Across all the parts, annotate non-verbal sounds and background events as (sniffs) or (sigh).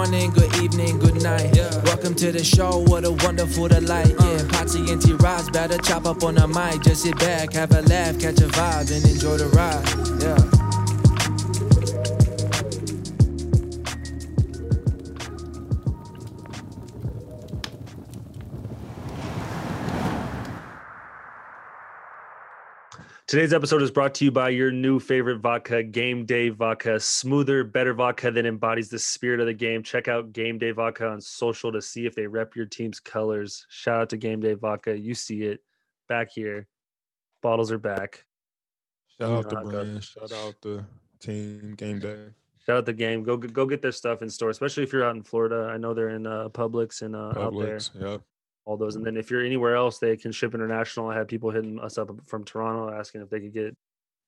morning, good evening, good night. Welcome to the show, what a wonderful delight. Uh. Yeah, Patsy and T Ross better chop up on the mic. Just sit back, have a laugh, catch a vibe, and enjoy the ride. Yeah. Today's episode is brought to you by your new favorite vodka, Game Day Vodka. Smoother, better vodka that embodies the spirit of the game. Check out Game Day Vodka on social to see if they rep your team's colors. Shout out to Game Day Vodka. You see it back here. Bottles are back. Shout out know the how it goes. brand. Shout out the team. Game day. Shout out the game. Go go get their stuff in store, especially if you're out in Florida. I know they're in uh, Publix and uh, out there. Publix. Yep. All those. And then if you're anywhere else, they can ship international. I had people hitting us up from Toronto asking if they could get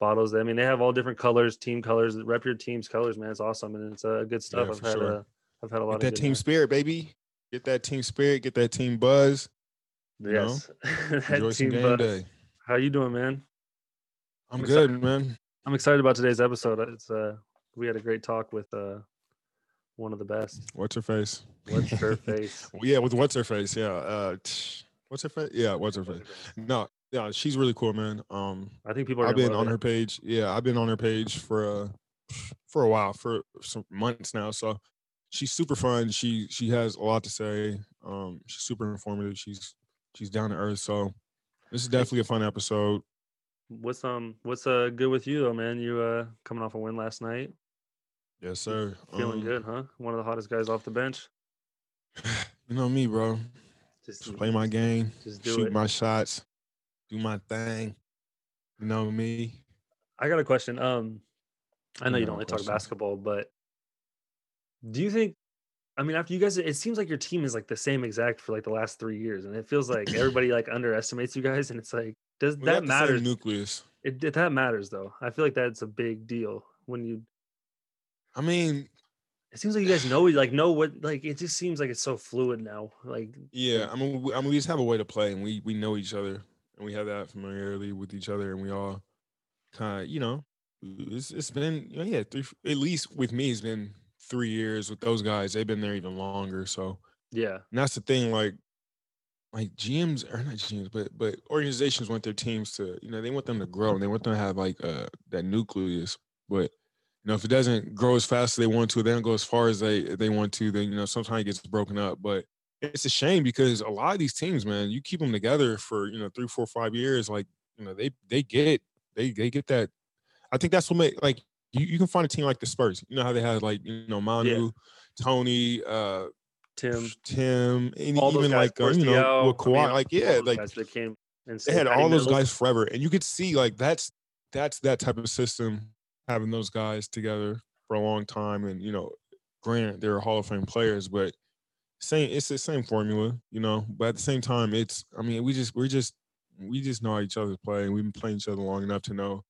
bottles. I mean, they have all different colors, team colors. Rep your team's colors, man. It's awesome and it's uh, good stuff. Yeah, I've had sure. uh, I've had a lot Get of that team spirit, baby. Get that team spirit. Get that team buzz. you know? Yes, (laughs) Enjoy some team game buzz. day. How you doing, man? I'm I'm good, man. I'm excited about today's episode. It's uh, we had a great talk with uh, one of the best. What's her face? What's her (laughs) face? Yeah, with what's her face? Yeah. Uh, (sniffs) what's her face? Yeah, what's her face? No, yeah, she's really cool, man. Um, I think people are. I've been on it. her page. Yeah, I've been on her page for uh (sniffs) for a while, for some months now. So she's super fun. She she has a lot to say. Um, she's super informative. She's she's down to earth. So this is definitely a fun episode. What's um what's uh good with you though, man? You uh coming off a win last night, Yes, sir. feeling Um, good, huh? One of the hottest guys off the bench. (sighs) You know me, bro. Just Just play my game, Just do shoot it. my shots, do my thing. You know me. I got a question. Um, I know You don't like talk basketball, but do you think? I mean, after you guys, it seems like your team is like the same exact for like the last three years, and it feels like (clears throat) everybody like underestimates you guys, and it's like, does We that matter? nucleus. It, it that matters though. I feel like that's a big deal when you. I mean, It seems like you guys know like know what like it just seems like it's so fluid now. Like Yeah, I mean, we, I mean, we just have a way to play, and we we know each other, and we have that familiarity with each other, and we all kind of, you know, it's it's been, you know, yeah, three, at least with me, it's been three years. With those guys, they've been there even longer. So, yeah, and that's the thing, like, like GMs or not GMs, but but organizations want their teams to, you know, they want them to grow, and they want them to have like uh that nucleus, but. You know, if it doesn't grow as fast as they want to, they don't go as far as they they want to. Then you know, sometimes it gets broken up. But it's a shame because a lot of these teams, man, you keep them together for you know three, four, five years. Like you know, they they get they they get that. I think that's what make like you, you can find a team like the Spurs. You know how they had like you know Manu, Tony, uh, Tim, Tim, and all even like uh, you know with I mean, Kawhi. Like yeah, like guys came and they had all those guys forever, and you could see like that's that's that type of system having those guys together for a long time. And you know, granted, they're Hall of Fame players, but same it's the same formula, you know. But at the same time, it's I mean, we just we're just we just know how each other's play, and we've been playing each other long enough to know,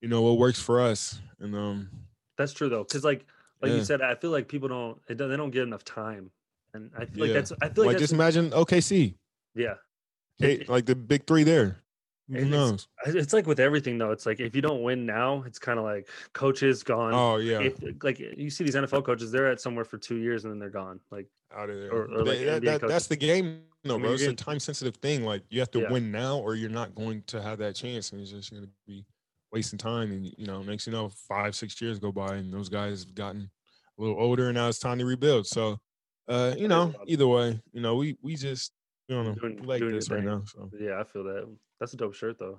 you know, what works for us. And um, That's true though, because like like Yeah. you said, I feel like people don't it, they don't get enough time, and I feel like that's I feel like, like just imagine OKC, yeah. It- (laughs) like the big three there. Who it's- knows? I- It's like with everything though. It's like if you don't win now, it's kind of like coaches gone. Oh yeah, If, like you see these NFL coaches, they're at somewhere for two years and then they're gone. Like out of there. or- or like that- that- that's the game, no, mean, bro. It's a time sensitive thing. Like you have to Yeah. win now, or you're not going to have that chance, and it's just going to be wasting time. And you know, next you know, five six years go by, and those guys have gotten a little older, and now it's time to rebuild. So, uh, you know, either way, you know, we we just you know Doing- like doing this right thing. now. So, yeah, I feel that. That's a dope shirt though.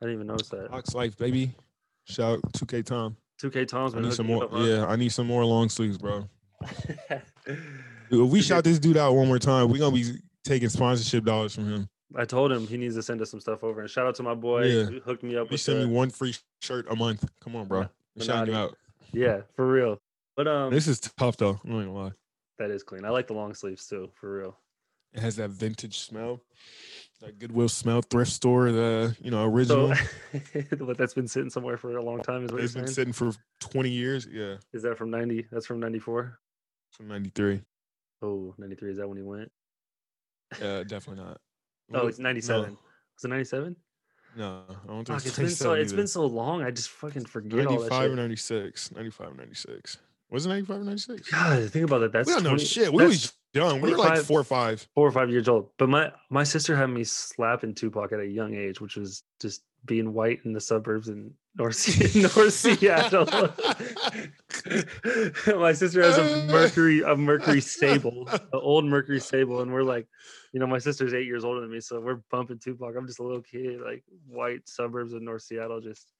I didn't even notice that. Fox Life, baby. Shout out 2K Tom. 2K Tom's I been need some more. up, huh? Yeah, I need some more long sleeves, bro. (laughs) Dude, if we shout this dude out one more time, we're gonna be taking sponsorship dollars from him. I told him he needs to send us some stuff over. And shout out to my boy Yeah. who hooked me up He the, me one free shirt a month. Come on, bro. Yeah, I'm you out. Yeah, for real. But um This is tough though. I'm not gonna lie. that is clean. I like the long sleeves too, for real. It has that vintage smell, that Goodwill smell, thrift store, the you know original. So (laughs) but that's been sitting somewhere for a long time is what it's been saying? sitting for 20 years. Yeah, Is that from 90? That's from 94? from '93. Oh, 93. Is that when he went? Uh, definitely not. Oh, it's 97. Was it 97? No, no, I don't think Fuck, it's it's been so 97 it's been so long. I just fucking forget all that 95 or shit. 96. 95 or 96. Was it 95 or 96? God, think about that. That's we don't know shit. We was young. We were like four or five. four or five years old. But my my sister had me slapping Tupac at a young age, which was just being white in the suburbs in North, (laughs) North Seattle. (laughs) my sister has a Mercury a Mercury Sable, an old Mercury Sable, and we're like, you know, my sister's eight years older than me, so we're bumping Tupac. I'm just a little kid, like white suburbs of North Seattle, just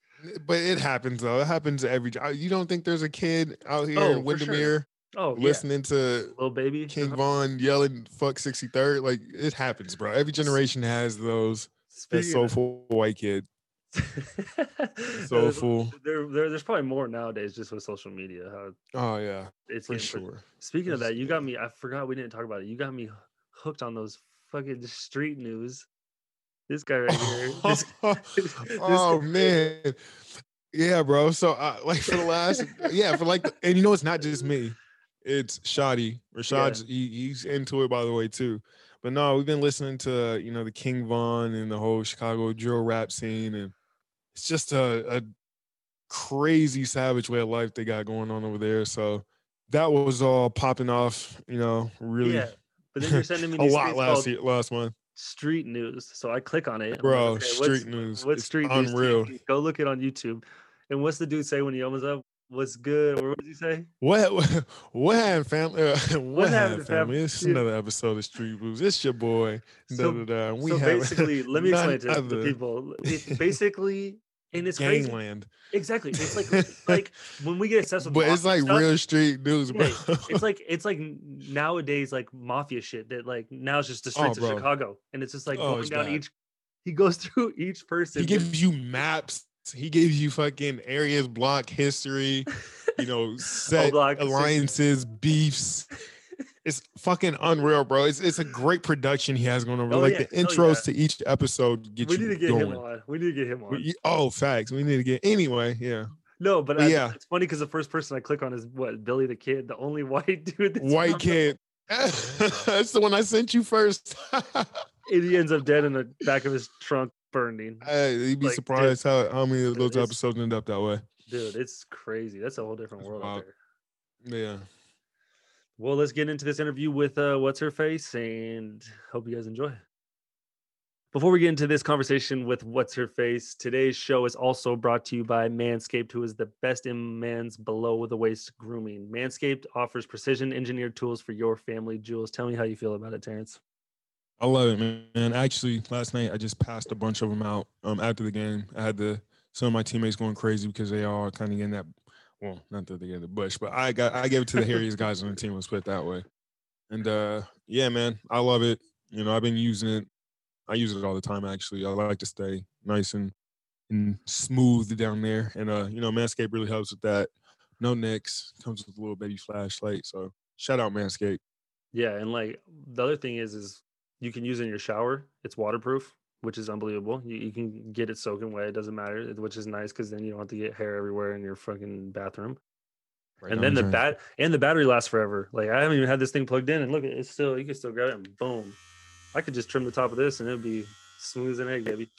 But it happens though. It happens every. uh, You don't think there's a kid out here Oh, in for sure. Windermere oh yeah, listening to little baby. King Uh-huh. Von yelling "fuck 63rd"? Like it happens, bro. Every generation has those. That Speaking of- soulful white kid. (laughs) Soulful. There, there, there's probably more nowadays just with social media. Oh yeah, it's for sure. Speaking of There's- that, you got me. I forgot we didn't talk about it. You got me hooked on those fucking street news. This guy right here. (laughs) This, (laughs) (laughs) this oh guy- man, yeah, bro. So uh, like for the last, yeah, for like, the, and you know, it's not just me. It's Shoddy. Rashad's he, he's into it by the way too. But no, we've been listening to you know the King Von and the whole Chicago drill rap scene, and it's just a, a crazy savage way of life they got going on over there. So that was all popping off, you know, really yeah, but then you're sending me a lot last year, last month. Street news. So I click on it. I'm like, Bro, okay, street news. What It's street news? unreal. Go look it on YouTube. And what's the dude say when he opens up? What's good? Or what does he say? What what happened, family? Uh, (laughs) what, happened, happened, family? It's Yeah. another episode of Street Blues. It's your boy. So- da, da, da. We so basically, let me (laughs) explain to the people. It's basically, and it's crazy. Gangland, Exactly. It's like (laughs) like when we get obsessed with but it's like stuff, real street news, bro. Yeah, it's like (laughs) it's like nowadays like mafia shit that like now it's just the oh, streets of Oh, bro. Chicago and it's just like Oh, going down bad. each he goes (laughs) through each person he gives you maps. He gives you fucking areas, block history. You know, set alliances, beefs. It's fucking unreal, bro. It's it's a great production he has going over. Oh, like yeah. the intros yeah. to each episode get you. we need to get going. him on. We need to get him on. y- Oh, facts. We need to get anyway. Yeah, No, but but I, yeah. it's funny because the first person I click on is what Billy the Kid, the only (laughs) white dude. White kid. (laughs) That's the one I sent you first. (laughs) and he ends up dead in the back of his trunk, burning. hey, you'd be Like, dude, surprised how, how many of those episodes end up that way. Dude, it's crazy. That's a whole different That's world out there. Yeah. Well, let's get into this interview with uh, what's her face, and hope you guys enjoy. Before we get into this conversation with what's her face, today's show is also brought to you by Manscaped, who is the best in man's below the waist grooming. Manscaped offers precision engineered tools for your family jewels. Tell me how you feel about it, Terrence. I love it, man. Actually, last night I just passed a bunch of them out um, after the game. I had the some of my teammates going crazy because they are kind of getting that. Well, not that they get the bush, but I got I gave it to the hairiest guys on the team. Let's put it that way. And uh, yeah, man, I love it. You know, I've been using it. I use it all the time. Actually, I like to stay nice and and smooth down there. And uh, you know, Manscaped really helps with that. No nicks. Comes with a little baby flashlight. So shout out Manscaped. Yeah, and like the other thing is, is you can use it in your shower. It's waterproof, which is unbelievable. You, you can get it soaking wet; it doesn't matter, which is nice because then you don't have to get hair everywhere in your fucking bathroom. Right and then the bat and the battery lasts forever. Like I haven't even had this thing plugged in, and look, it's still you can still grab it and boom. I could just trim the top of this, and it'd be smooth as an egg, baby.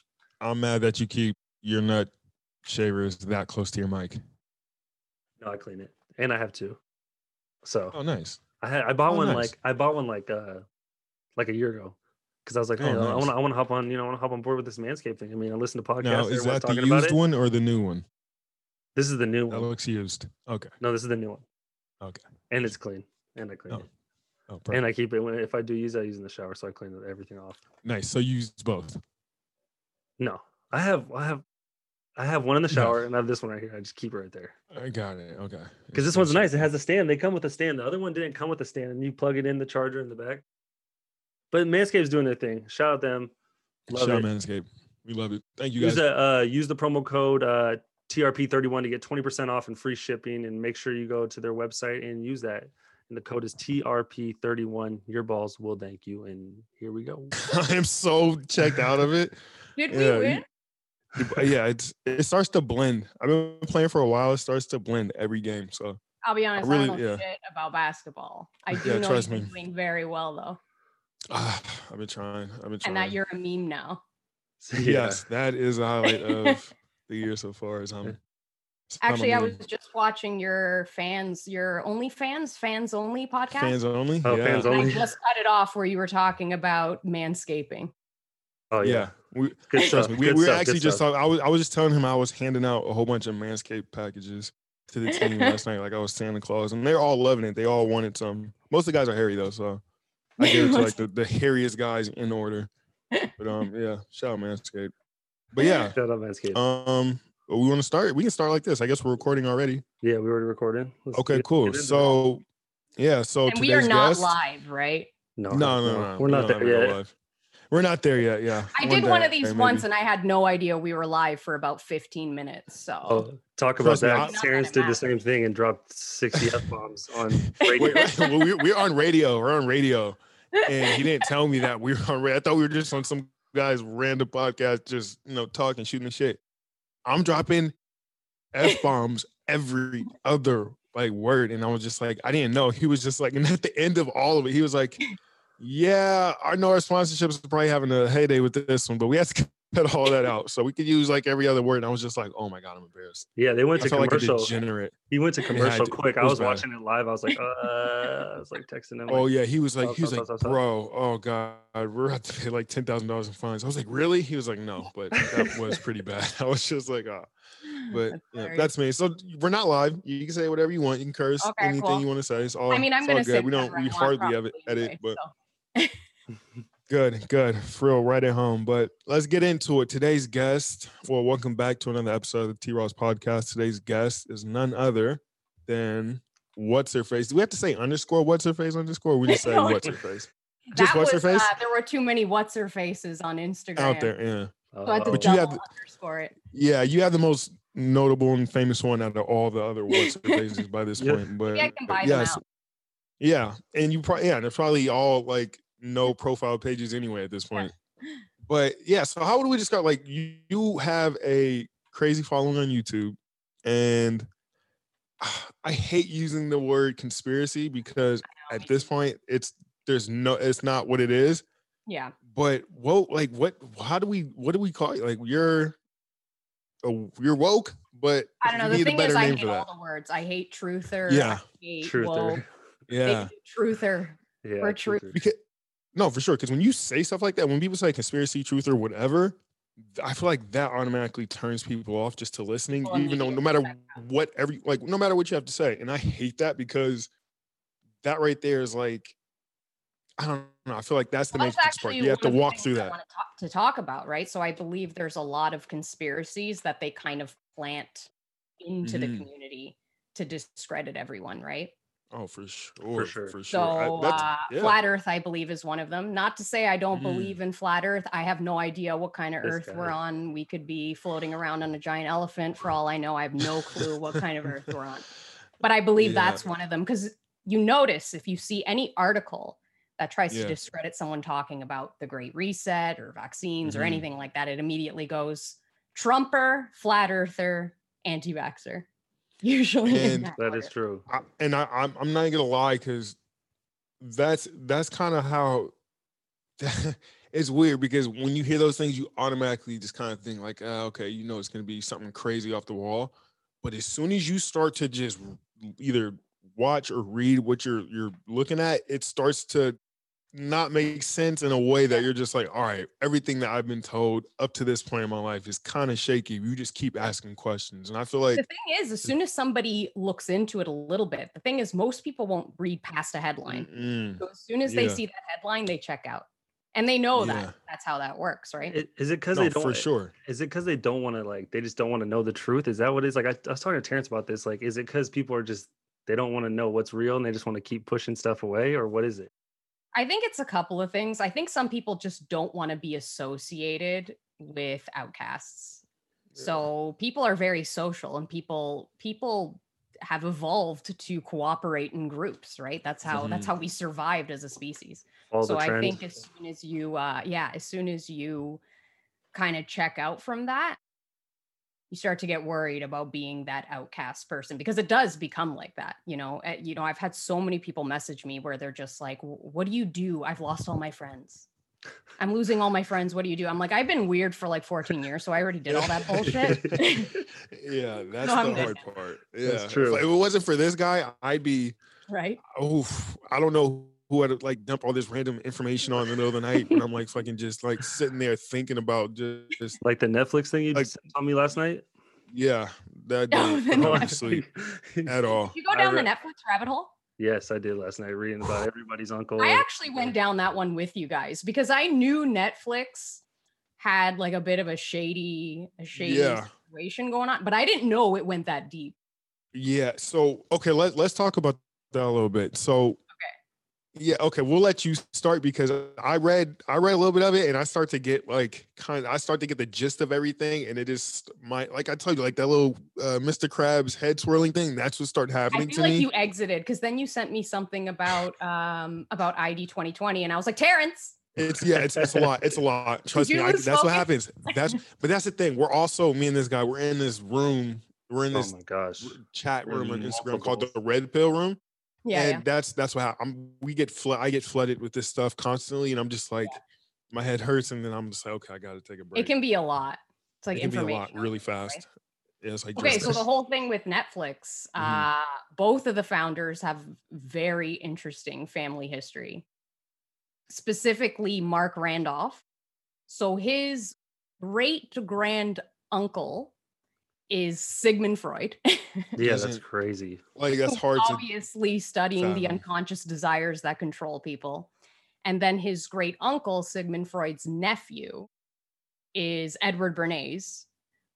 I'm mad that you keep your nut shavers that close to your mic. No, I clean it, and I have two. So Oh, nice. I had I bought Oh, one nice. like I bought one like uh like a year ago because I was like, Oh, hey, I want to I want to hop on, you know, I want to hop on board with this Manscaped thing. I mean, I listen to podcasts. Now, is that the used one or the new one? This is the new That one. looks used. Okay. No, this is the new one, Okay. and it's clean, and I clean Oh, it, Oh, and. I keep it when if I do use it, I use it in the shower, so I clean everything off. nice. So you used both. No, I have I have I have one in the No. shower, and I have this one right here. I just keep it right there I got it. Okay. because this one's nice. It has a stand. They come with a stand. The other one didn't come with a stand, and you plug it in the charger in the back. But Manscaped's doing their thing. Shout out them. Love Shout out. Manscaped. We love it. Thank you use guys. the uh, use the promo code uh, TRP31 to get 20% off and free shipping. And make sure you go to their website and use that. And the code is TRP31. Your balls will thank you. And here we go. (laughs) I am so checked out of it. Did Yeah, we win? (laughs) yeah, it's it starts to blend. I've been playing for a while. It starts to blend every game. So I'll be honest, I, really- don't know yeah. shit about basketball. I do Yeah, know trust me. doing very well though, ah, (sighs) I've been trying. I've been trying. and that you're a meme now. (laughs) So, yeah. Yes, that is a highlight of the year so far. Is I'm (laughs) Actually, I mean, was just watching your fans, your OnlyFans, fans only podcast. fans only. Oh, yeah. fans and I just cut it off where you were talking about manscaping. Oh yeah. yeah. We, Good trust stuff. me. We, we were stuff, actually just stuff. talking. I was I was just telling him I was handing out a whole bunch of Manscaped packages to the team last (laughs) night, like I was Santa Claus, and they're all loving it. They all wanted some. Most of the guys are hairy though, so I gave it to like (laughs) the, the hairiest guys in order. But um, yeah, shout out Manscaped. But yeah, shout out Manscaped. um, we want to start. We can start like this. I guess we're recording already. yeah, we already recorded. Let's Okay, get- cool. get. So yeah, so and we are not guest- live, right? no, No, no, no, we're not don't there yet. live. We're not there yet. Yeah, I did one of these maybe. once and I had no idea we were live for about 15 minutes. So Oh, talk about Trust me, that. I- Terrence did the same thing and dropped 60 F bombs on (laughs) radio. Wait, wait, (laughs) well, we're, we're on radio. We're on radio. And he didn't tell me that we were on radio. I thought we were just on some guy's random podcast, just, you know, talking, shooting the shit. I'm dropping F (laughs) bombs every other like word. And I was just like, I didn't know. He was just like, and at the end of all of it, he was like, yeah, I know our sponsorships are probably having a heyday with this one, but we have to cut all that out. So we could use like every other word. And I was just like, oh my God, I'm embarrassed. Yeah, they went I to felt like a commercial. degenerate. he went to (laughs) I commercial did. quick. It I was was bad. watching it live. I was like, (laughs) uh, I was like texting him. Oh like, yeah, he was like, Stop, he was stop, like, bro, oh god, we're about to pay like ten thousand dollars in fines. I was like, really? He was like, no, but that was pretty (laughs) bad. I was just like, oh, but That's yeah, that's me. So we're not live. You can say whatever you want. You can curse Okay, anything cool. you want to say. It's all. I mean, I'm it's gonna good. say We don't. We hardly have it edit, anyway, but so. Good, good. For real, right at home. But let's get into it. Today's guest. Well, welcome back to another episode of the T Ross Podcast. Today's guest is none other than what's her face. Do we have to say underscore what's her face underscore? We just say (laughs) No. what's her face Just that what's her face? Uh, there were too many what's her faces on Instagram. out there. Yeah. So I had to But you double have the- underscore it. Yeah, you have the most notable and famous one out of all the other what's her faces by this (laughs) Yeah. point. But Maybe I can buy them yes, out. yeah, and you probably yeah, they're probably all like no profile pages anyway at this point. (laughs) But yeah, so how would we describe like you, you have a crazy following on YouTube, and (sighs) I hate using the word conspiracy because at this point it's there's no it's not what it is. Yeah. But what like what how do we what do we call it? Like you're a, you're woke, but I don't know. The thing is, better I name hate for all that. the words. I hate truther. Yeah. I hate Truther. woke, (laughs) Yeah. hate truther. Yeah, Or true, true. true. Because no, for sure. Because when you say stuff like that, when people say conspiracy, truth, or whatever, I feel like that automatically turns people off just to listening, People even though no matter what every like no matter what you have to say. And I hate that because that right there is like I don't know. I feel like that's the Well, main that's part. You have to the walk through that. wanna talk- to talk about, right? So I believe there's a lot of conspiracies that they kind of plant into the Mhm. community to discredit everyone, right? Oh, for sure. For sure. For sure. So I- that's- uh, yeah. flat Earth, I believe, is one of them. Not to say I don't Mm. believe in flat Earth. I have no idea what kind of This Earth we're on. We could be floating around on a giant elephant for all I know. I have no clue what kind of Earth we're on. But I (laughs) believe Yeah. that's one of them because you notice if you see any article that tries Yeah. to discredit someone talking about the Great Reset or vaccines or Mhm. anything like that, it immediately goes Trumper, flat Earther, anti-vaxxer. (laughs) Usually, And that That is true. I, and I, I'm I'm not gonna lie because that's that's kind of how (laughs) it's weird because when you hear those things, you automatically just kind of think like, ah, okay, you know, it's gonna be something crazy off the wall. But as soon as you start to just either watch or read what you're you're looking at, it starts to not make sense in a way that you're just like, all right, everything that I've been told up to this point in my life is kind of shaky. You just keep asking questions, and I feel like the thing is, as soon as somebody looks into it a little bit, the thing is, most people won't read past a headline. mm-mm. So as soon as they Yeah. see that headline, they check out, and they know Yeah. that that's how that works, right? I- Is it because no, they don't? for sure. Is it because they don't want to like? They just don't want to know the truth. Is that what it is? Like I, I was talking to Terrence about this. Like, is it because people are just they don't want to know what's real and they just want to keep pushing stuff away, or what is it? I think it's a couple of things. I think some people just don't want to be associated with outcasts. So people are very social, and people people have evolved to cooperate in groups, right? That's how that's Mhm. how we survived as a species. All so I think as soon as you uh yeah, as soon as you kind of check out from that, you start to get worried about being that outcast person because it does become like that, you know. Uh, you know, I've had so many people message me where they're just like, "What do you do? I've lost all my friends." I'm losing all my friends. What do you do? I'm like, I've been weird for like 14 years, so I already did all that bullshit. (laughs) yeah, (laughs) that's No, I'm the good. hard part. Yeah, true. If it wasn't for this guy, I'd be. right? Oh, I don't know who had to like dump all this random information on in the middle of the night and I'm like fucking just like sitting there thinking about just, just Like the Netflix thing you Like- sent on me last night. yeah, that (laughs) Oh, didn't the put me to Netflix. sleep at all. Did you go I down the Netflix rabbit hole? yes, I did last night, reading about everybody's uncle. I actually went down that one with you guys because I knew Netflix had like a bit of a shady, a shady Yeah. situation going on, but I didn't know it went that deep. Yeah. So okay, let let's talk about that a little bit. So yeah, okay, we'll let you start because I read I read a little bit of it and I start to get like kind of I start to get the gist of everything and it is my like I told you like that little uh, Mr. Krabs head swirling thing that's what started I happening feel to like me. you exited because then you sent me something about um about ID 2020, and I was like, Terrence, It's yeah, it's it's a lot. It's a lot. (laughs) Trust me. I, lose that's what happens. That's but that's the thing. We're also me and this guy. We're in this room. We're in this Oh my gosh. chat room on Instagram called the Red Pill Room. Yeah, and yeah. that's that's what I'm. We get flood. I get flooded with this stuff constantly, and I'm just like, my head hurts, and then I'm just like, okay, I got to take a break. it can be a lot. It's like It can be a information. lot really it, right? fast. Yeah, it's like Okay, so the whole thing with Netflix, Mhm. uh, both of the founders have very interesting family history. Specifically, Marc Randolph. So his great grand uncle is Sigmund Freud. (laughs) Yeah, that's crazy. like that's who's hard to. obviously studying the unconscious desires that control people. And then his great uncle, Sigmund Freud's nephew, is Edward Bernays,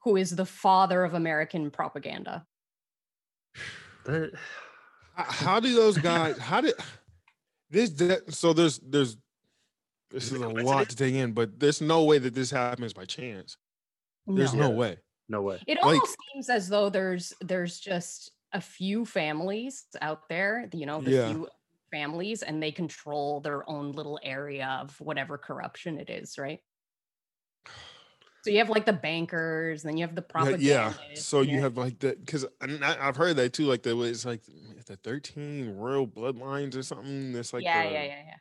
who is the father of American propaganda. That, How do those (laughs) guys? How did this? that- So there's there's this Is is a lot to take in, but there's no way that this happens by chance. There's no Yeah. way. No way. It Like- almost seems as though there's there's just a few families out there, you know, the Yeah. few families, and they control their own little area of whatever corruption it is, right? So you have like the bankers, and then you have the Yeah, propaganda. yeah. So you have like the because I've heard that too. Like the it's like the thirteen royal bloodlines or something. That's like yeah, the, yeah, yeah, yeah.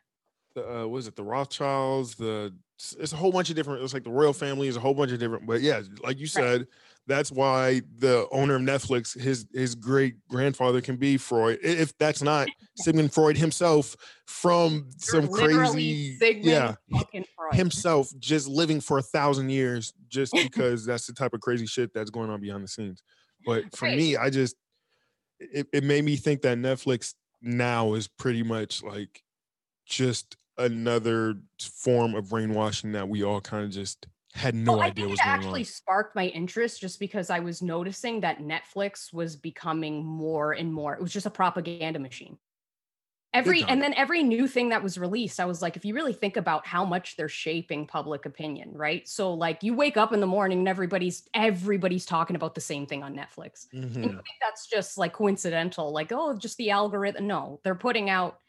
The uh, what is it the Rothschilds? The it's a whole bunch of different. It's like the royal family is a whole bunch of different. But yeah, like you said, that's why the owner of Netflix, his his great grandfather can be Freud. If that's not (laughs) Sigmund Freud himself from some crazy Sigmund yeah Freud. himself just living for a thousand years just (laughs) because that's the type of crazy shit that's going on behind the scenes. But for Right. me, I just it, it made me think that Netflix now is pretty much like just another form of brainwashing that we all kind of just had no Well, I idea think was it actually on. sparked my interest just because I was noticing that Netflix was becoming more and more. It was just a propaganda machine. Every and then every new thing that was released, I was like, if you really think about how much they're shaping public opinion, right? So like you wake up in the morning and everybody's everybody's talking about the same thing on Netflix. And Mhm. you think that's just like coincidental, like, oh, just the algorithm. No, they're putting out.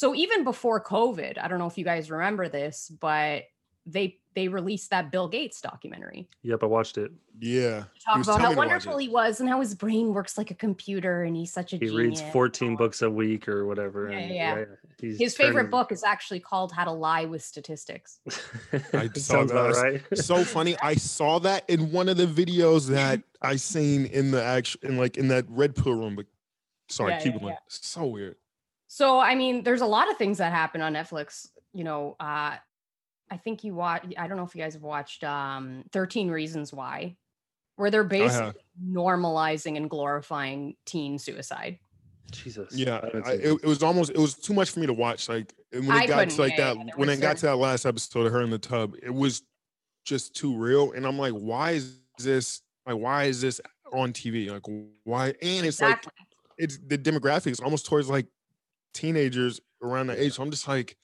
So even before COVID, I don't know if you guys remember this, but they they released that Bill Gates documentary. Yep, I watched it. Yeah. Talk about how me to watch wonderful he was and how his brain works like a computer and he's such a He genius. reads 14 books a week or whatever. Yeah, and yeah, he's His favorite turning- book is actually called How to Lie with Statistics. (laughs) I saw Sounds that. right. so funny. I saw that in one of the videos that I seen in the actual in like in that red pill room. But sorry, Yeah, keep yeah, going. yeah. So weird. So I mean, there's a lot of things that happen on Netflix. You know, uh, I think you watch. I don't know if you guys have watched um, 13 Reasons Why, where they're basically have. normalizing and glorifying teen suicide. Jesus. Yeah, I haven't I, seen it, it was almost it was too much for me to watch. Like and when I it got to like yeah, that yeah, when were it got to that last episode of her in the tub, it was just too real. And I'm like, why is this like why is this on TV? Like why? And it's like it's the demographics almost towards like teenagers around that age. So I'm just like,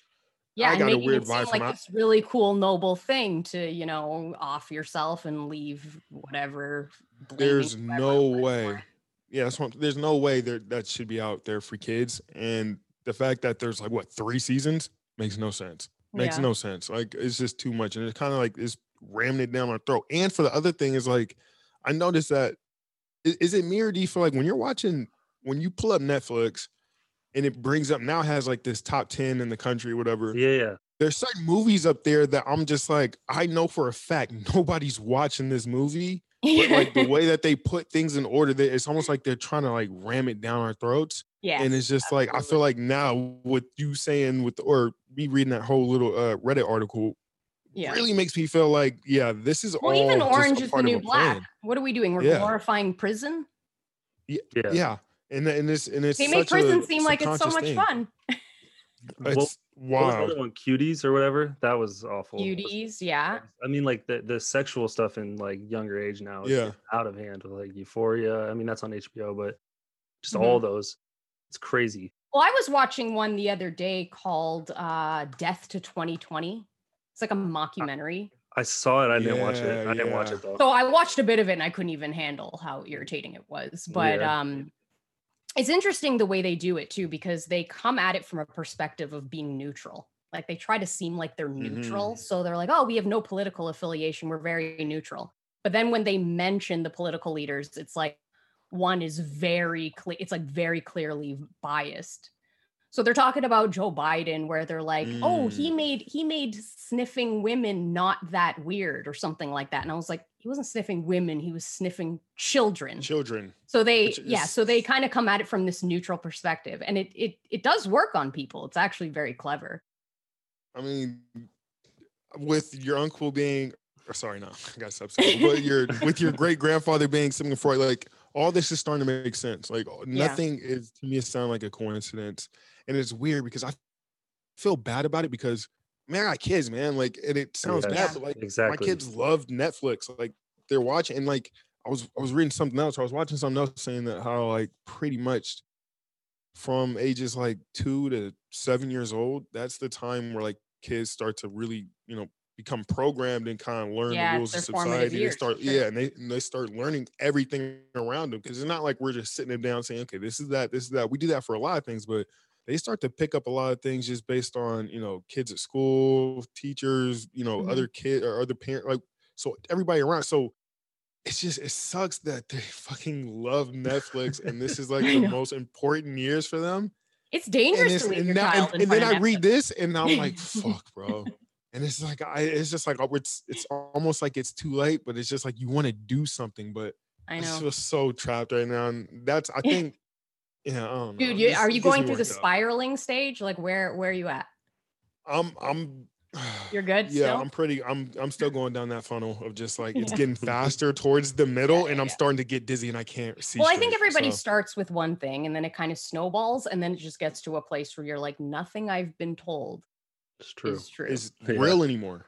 yeah, I got a weird vibe from like this really cool, noble thing to you know off yourself and leave whatever. there's no way. for. Yeah, that's what, there's no way that that should be out there for kids. And the fact that there's like what three seasons makes no sense. Makes Yeah. no sense. Like it's just too much, and it's kind of like it's ramming it down our throat. And for the other thing is like, I noticed that is, is it me or do you feel like when you're watching when you pull up Netflix and it brings up now has like this top ten in the country whatever, Yeah, yeah. there's certain movies up there that I'm just like, I know for a fact nobody's watching this movie. But like the way (laughs) that they put things in order, that it's almost like they're trying to like ram it down our throats. yeah. and it's just like I feel like now with you saying with or me reading that whole little uh, Reddit article yeah. really makes me feel like yeah, this is well, all even just Orange a is the new black. plan. What are we doing? We're Yeah. glorifying prison. Yeah. Yeah, and and it's and it's They make such a prison seem like it's so much thing. fun. Well, It's What was the wild. other one? Cuties or whatever. That was awful. Cuties, yeah. I mean, like the the sexual stuff in like younger age now is Yeah. out of hand with like Euphoria. I mean, that's on HBO, but just Mhm. all those. It's crazy. Well, I was watching one the other day called uh, Death to 2020. It's like a mockumentary. I saw it. I didn't watch it. Yeah, I didn't watch it though. So I watched a bit of it and I couldn't even handle how irritating it was. But Yeah. um it's interesting the way they do it too, because they come at it from a perspective of being neutral. Like they try to seem like they're neutral. Mhm. So they're like, oh, we have no political affiliation. We're very neutral. But then when they mention the political leaders, it's like one is very clear, it's like very clearly biased. So they're talking about Joe Biden, where they're like, "Oh, he mm. made he made sniffing women not that weird, or something like that." And I was like, "He wasn't sniffing women; he was sniffing children." Children. So they, Which yeah, so they kind of come at it from this neutral perspective, and it it it does work on people. It's actually very clever. I mean, with your uncle being, or sorry, no, I got substitute. But your (laughs) with your great grandfather being Sigmund Freud, like all this is starting to make sense. Like nothing is to me it sound like a coincidence, and it's weird because I feel bad about it because man, I got kids, man. Like, and it sounds Yes, bad, but like exactly. my kids love Netflix. Like they're watching, and like I was I was reading something else. I was watching something else saying that how like pretty much from ages like two to seven years old, that's the time where like kids start to really, you know, become programmed and kind of learn Yeah, the rules of their formative society. They start, sure. yeah, and they and they start learning everything around them because it's not like we're just sitting them down saying, okay, this is that, this is that. We do that for a lot of things, but they start to pick up a lot of things just based on you know kids at school, teachers, you know, Mhm. other kid or other parent, like so everybody around. So it's just it sucks that they (laughs) fucking love Netflix and this is (laughs) like the most important years for them. It's dangerous it's, to leave and, your now- child and, and then I of read this and I'm like, (laughs) fuck, bro. And it's like I it's just like it's it's almost like it's too late, but it's just like you want to do something, but I I just know, feel so trapped right now. And that's I think yeah, I don't know. dude. You, This- are you going through the worked up. spiraling stage? Like where where are you at? I'm I'm You're good. yeah, still? I'm pretty I'm I'm still going down that funnel of just like it's Yeah. getting faster towards the middle yeah, and I'm yeah. starting to get dizzy and I can't see. Well, I think everybody so- starts with one thing and then it kind of snowballs and then it just gets to a place where you're like, nothing I've been told It's true. is true. is Yeah. real anymore.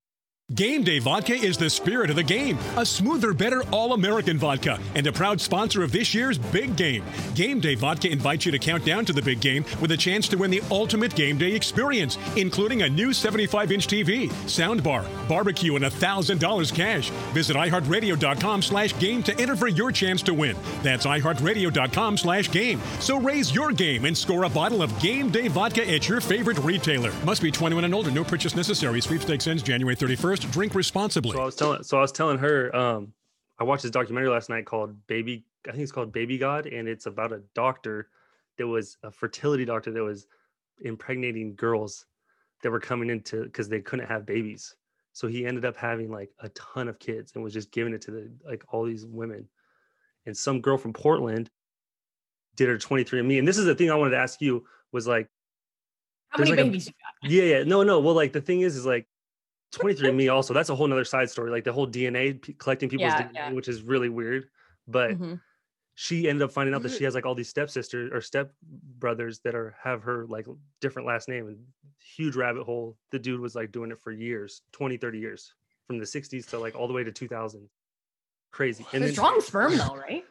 Game Day Vodka is the spirit of the game, a smoother, better All American vodka, and a proud sponsor of this year's big game. Game Day Vodka invites you to count down to the big game with a chance to win the ultimate game day experience, including a new 75 inch TV, soundbar, barbecue, and $1,000 cash. Visit iHeartRadio.com slash game to enter for your chance to win. That's iHeartRadio.com slash game. So raise your game and score a bottle of Game Day Vodka at your favorite retailer. Must be 21 and older. No purchase necessary. Sweepstakes ends January 31st. Drink responsibly. So I was telling so I was telling her, um, I watched this documentary last night called Baby, I think it's called Baby God, and it's about a doctor that was a fertility doctor that was impregnating girls that were coming into because they couldn't have babies. So he ended up having like a ton of kids and was just giving it to the like all these women. And some girl from Portland did her 23andMe. And this is the thing I wanted to ask you was like, How many like a- babies you got? yeah, yeah. No, no. Well, like the thing is, is like 23andMe also, that's a whole nother side story. Like the whole DNA, p- collecting people's Yeah, DNA, yeah. which is really weird. But Mhm. she ended up finding out that she (laughs) has like all these stepsisters or step brothers that are have her like different last name and huge rabbit hole. The dude was like doing it for years, 20, 30 years from the 60s to like all the way to 2000. Crazy. And then, strong sperm though, right?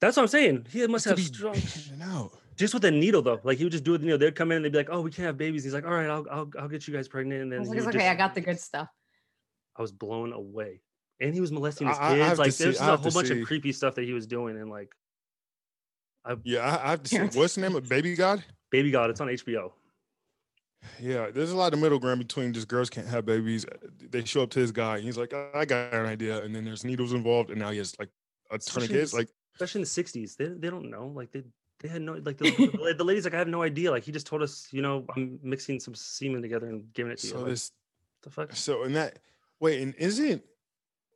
that's what I'm saying. He must have strong in out. Just with a needle though. Like he would just do it with the needle. They'd come in and they'd be like, "Oh, we can't have babies." He's like, "All right, I'll I'll, I'll get you guys pregnant." And I then was like, it's would okay, I got the good stuff. I was blown away. And he was molesting his I- I- I kids. like see- there's a whole bunch see. of creepy stuff that he was doing. And like Yeah, I, I have to say, Parents. what's the name of (laughs) Baby God? Baby God, it's on HBO. Yeah, there's a lot of middle ground between just girls can't have babies. They show up to his guy, and he's like, I got an idea, and then there's needles involved, and now he has like a ton of kids. Like, Especially in the '60s, they they don't know. Like they they had no like the, (laughs) the, lady's like, I have no idea. Like he just told us, you know, I'm mixing some semen together and giving it to you. so Like, The fuck? So and that wait, and isn't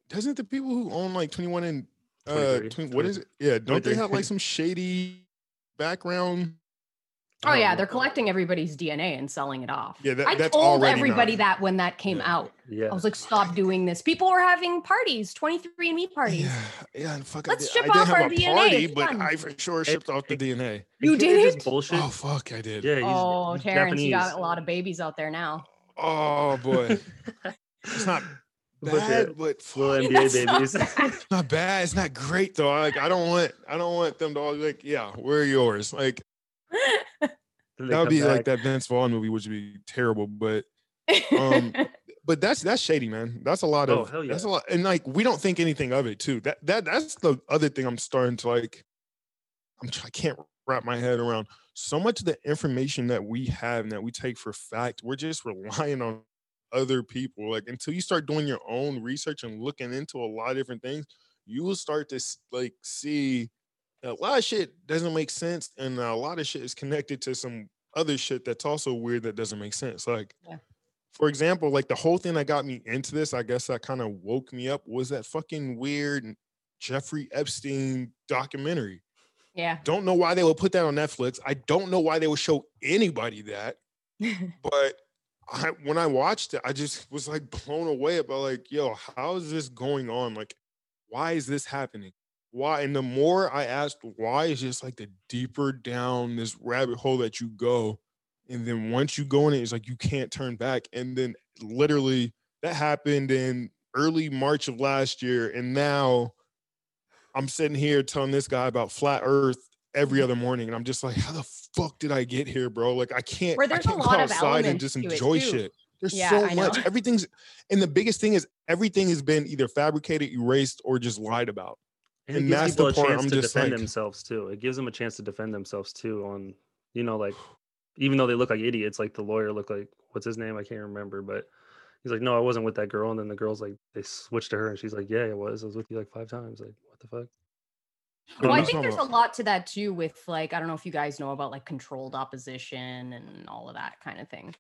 doesn't the people who own like 21 and uh 20, what is it? Yeah, don't they have like some shady background? Oh don't yeah, um, they're collecting everybody's DNA and selling it off. Yeah, that- I that's told everybody not- that when that came Yeah. out. Yeah. I was like, stop doing this. People were having parties, 23 and me parties. Yeah, yeah, and fuck. Let's I, did, ship I didn't off have our a DNA, party, but. I for sure shipped off the it- DNA. You And kids did? Bullshit. Oh fuck, I did. yeah. He's, oh, he's Terrence, you got a lot of babies out there now. Oh boy, (laughs) it's not But bad, yeah, but Little fuck, NBA That's so babies. bad. (laughs) not bad. It's not great though. I, like I don't want, I don't want them to all like, yeah, we're yours. Like Then they that would come be like that Vince Vaughn movie, which would be terrible. But um, (laughs) but that's that's shady, man. That's a lot Oh, of hell that's a lot, and like we don't think anything of it too. That that that's the other thing I'm starting to like. I'm I can't wrap my head around so much of the information that we have and that we take for fact. We're just relying on other people. Like until you start doing your own research and looking into a lot of different things, you will start to like see a lot of shit doesn't make sense, and a lot of shit is connected to some other shit that's also weird that doesn't make sense. Like, Yeah. for example, like the whole thing that got me into this, I guess that kind of woke me up was that fucking weird Jeffrey Epstein documentary. yeah. Don't know why they would put that on Netflix. I don't know why they would show anybody that, (laughs) but I when I watched it, I just was like blown away about like, yo, how is this going on? Like, why is this happening? Why? And the more I asked why, it's just like the deeper down this rabbit hole that you go. And then once you go in it, it's like you can't turn back. And then literally that happened in early March of last year. And now I'm sitting here telling this guy about flat earth every mm-hmm. other morning. And I'm just like, how the fuck did I get here, bro? Like I can't, Where there's a can't go lot of outside and just enjoy shit. There's Yeah, so much. Everything's and the biggest thing is everything has been either fabricated, erased, or just lied about. And it And gives that's people the a part chance I'm to just defend like- themselves too. It gives them a chance to defend themselves too on, you know, like even though they look like idiots, like the lawyer looked like what's his name? I can't remember, but he's like, No, I wasn't with that girl. And then the girl's like they switched to her and she's like, Yeah, I was. I was with you like five times. Like, what the fuck? Well, I think not there's a lot to that too, with like, I don't know if you guys know about like controlled opposition and all of that kind of thing.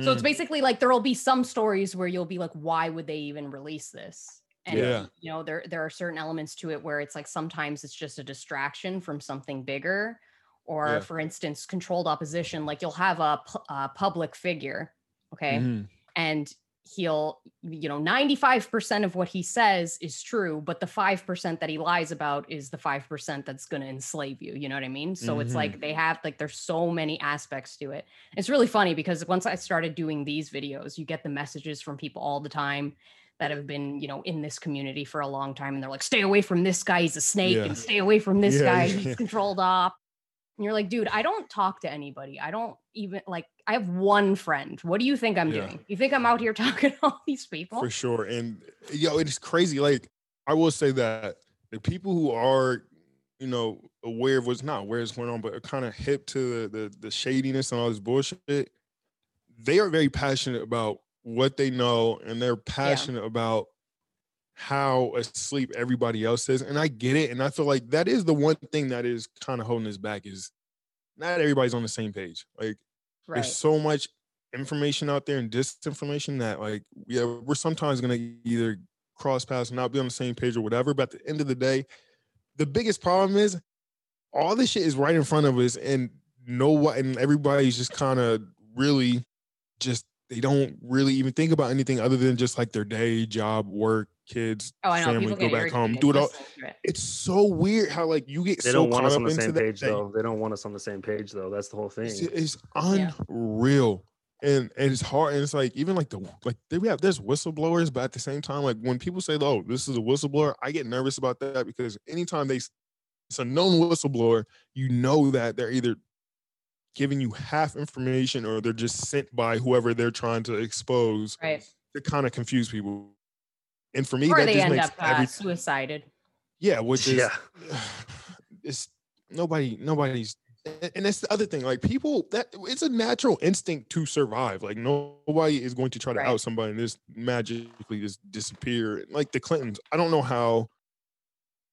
So it's Mm, basically like there will be some stories where you'll be like, why would they even release this? And Yeah. you know, there there are certain elements to it where it's like sometimes it's just a distraction from something bigger. Or Yeah. for instance, controlled opposition, like you'll have a, a public figure, okay, mhm. and he'll you know 95% of what he says is true but the 5% that he lies about is the 5% that's going to enslave you you know what i mean so it's Mhm. like they have like there's so many aspects to it it's really funny because once i started doing these videos you get the messages from people all the time that have been you know in this community for a long time and they're like stay away from this guy he's a snake Yeah. and stay away from this Yeah, guy yeah, he's controlled op and you're like dude i don't talk to anybody i don't even like i have one friend what do you think i'm doing you think i'm out here (laughs) talking to all these people for sure. And yo, it's crazy. Like I will say that the people who are, you know, aware of what's not aware of what's going on, but are kind of hip to the, the the shadiness and all this bullshit, they are very passionate about what they know, and they're passionate about how asleep everybody else is. And I get it, and I feel like that is the one thing that is kind of holding us back is not everybody's on the same page. Like right there's so much information out there and disinformation that like yeah we're sometimes going to either cross paths and not be on the same page or whatever but at the end of the day the biggest problem is all this shit is right in front of us and no what and everybody's just kind of really just they don't really even think about anything other than just like their day job work kids oh i know family people go back home do it all listening to it. it's so weird how like you get They so don't want caught us on the same page that though. They don't want us on the same page though. That's the whole thing. it's, it's Yeah. unreal. And, and it's hard. And it's like even like the like they we have there's whistleblowers, but at the same time, like when people say, "Oh, this is a whistleblower," I get nervous about that because anytime they it's a known whistleblower, you know that they're either giving you half information or they're just sent by whoever they're trying to expose right to kind of confuse people. And for me, or that they just end makes up uh, suicided yeah, which is Yeah. (sighs) it's nobody nobody's and that's the other thing like people that it's a natural instinct to survive like nobody is going to try to Right. out somebody and just magically just disappear like the clintons i don't know how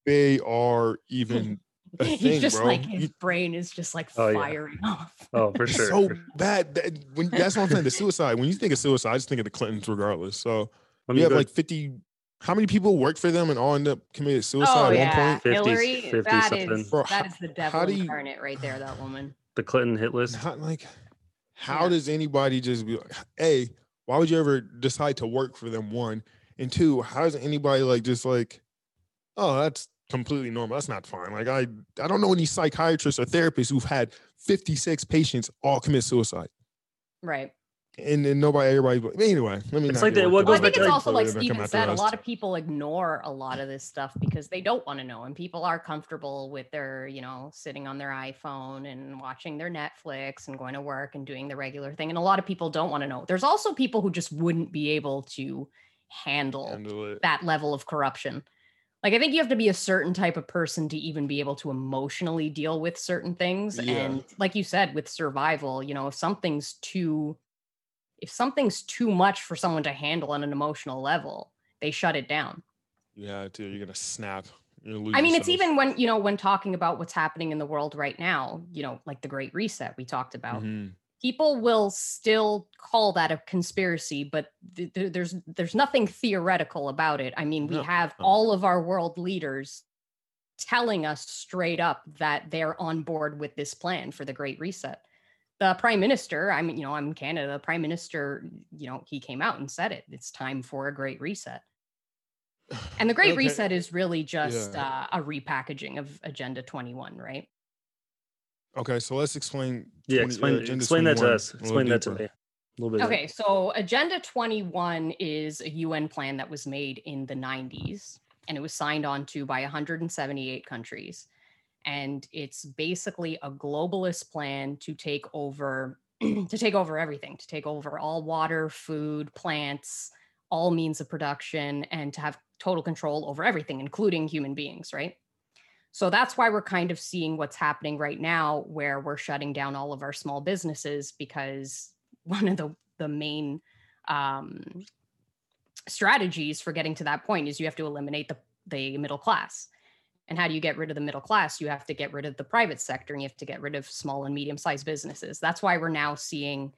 they are even a (laughs) (laughs) He's thing, just bro. like his brain is just like Oh, yeah. firing (laughs) off. Oh, for sure. so for sure. bad. That, when, that's what I'm saying. The suicide. When you think of suicide, I just think of the Clintons, regardless. So Let you have go- like 50. How many people worked for them and all end up committed suicide oh at yeah, one point? 50s, Hillary. 50 that something. is Bro, that how- is the how devil do you- incarnate right there. That woman. the Clinton hit list. How, like, how Yeah. does anybody just be like, a? Why would you ever decide to work for them? One and two. How does anybody like just like, oh, that's completely normal. That's not fine. Like I, I don't know any psychiatrists or therapists who've had 56 patients all commit suicide, Right. and then nobody, everybody. But anyway, let me. It's not like get that- what up Well, I goes on back think it's like, also like Twitter, they come Steven said, a lot of people ignore a lot of this stuff because they don't want to know, and people are comfortable with their, you know, sitting on their iPhone and watching their Netflix and going to work and doing the regular thing. And a lot of people don't want to know. There's also people who just wouldn't be able to handle handle that level of corruption. Like I think you have to be a certain type of person to even be able to emotionally deal with certain things. Yeah. And like you said, with survival, you know, if something's too if something's too much for someone to handle on an emotional level, they shut it down. yeah to. You're gonna snap. You're gonna I mean, it's even when, you know, when talking about what's happening in the world right now, you know, like the Great Reset we talked about. Mhm. People will still call that a conspiracy, but th- th- there's there's nothing theoretical about it. I mean, we No, have no. all of our world leaders telling us straight up that they're on board with this plan for the Great Reset. The Prime Minister, I mean, you know, I'm in Canada. The Prime Minister, you know, he came out and said it. It's time for a Great Reset. And the Great (sighs) Okay. Reset is really just Yeah. uh, a repackaging of Agenda 21, right? Okay, so let's explain. Yeah, 20 uh, explain Agenda explain that to us. Explain that to me. A little bit. Okay, so Agenda 21 is a UN plan that was made in the 90s and it was signed on to by 178 countries. And it's basically a globalist plan to take over (clears throat) to take over everything, to take over all water, food, plants, all means of production and to have total control over everything including human beings, right? So that's why we're kind of seeing what's happening right now where we're shutting down all of our small businesses because (laughs) one of the the main um, strategies for getting to that point is you have to eliminate the the middle class. And how do you get rid of the middle class? You have to get rid of the private sector and you have to get rid of small and medium sized businesses. That's why we're now seeing,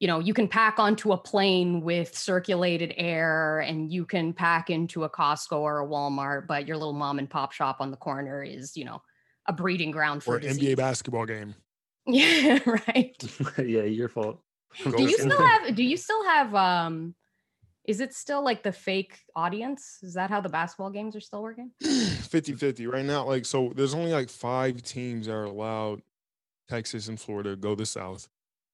you know, you can pack onto a plane with circulated air and you can pack into a Costco or a Walmart, but your little mom and pop shop on the corner is, you know, a breeding ground for Or disease. NBA basketball game. (laughs) Yeah, right. (laughs) yeah, your fault. do you still have do you still have um is it still like the fake audience is that how the basketball games are still working (clears throat) 50 50 right now like so there's only like five teams that are allowed texas and florida go the south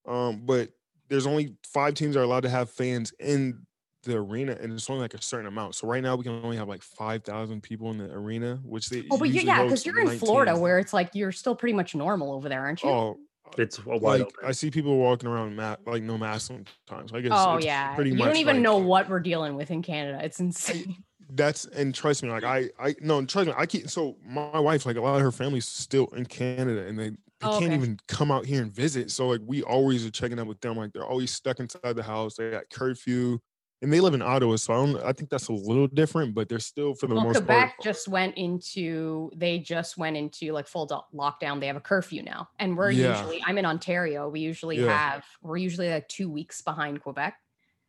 um but there's only five teams that are allowed to have fans in the arena and it's only like a certain amount. So right now we can only have like 5000 people in the arena which they oh but you yeah because you're in florida where it's like you're still pretty much normal over there aren't you? Oh It's a wide like open. i see people walking around ma- like no mask sometimes. I guess oh it's yeah. pretty you much don't even like- know what we're dealing with in canada. It's insane. (laughs) That's and trust me, like I, I no, trust me, I keep so my wife, like a lot of her family's still in Canada, and they, they Oh, can't okay. even come out here and visit. So like we always are checking up with them. Like they're always stuck inside the house. They got curfew, and they live in Ottawa, so I don't. I think that's a little different, but they're still for the well most quebec part. just went into they just went into like full do- lockdown they have a curfew now and we're Yeah. usually i'm in ontario we usually Yeah. have we're usually like two weeks behind quebec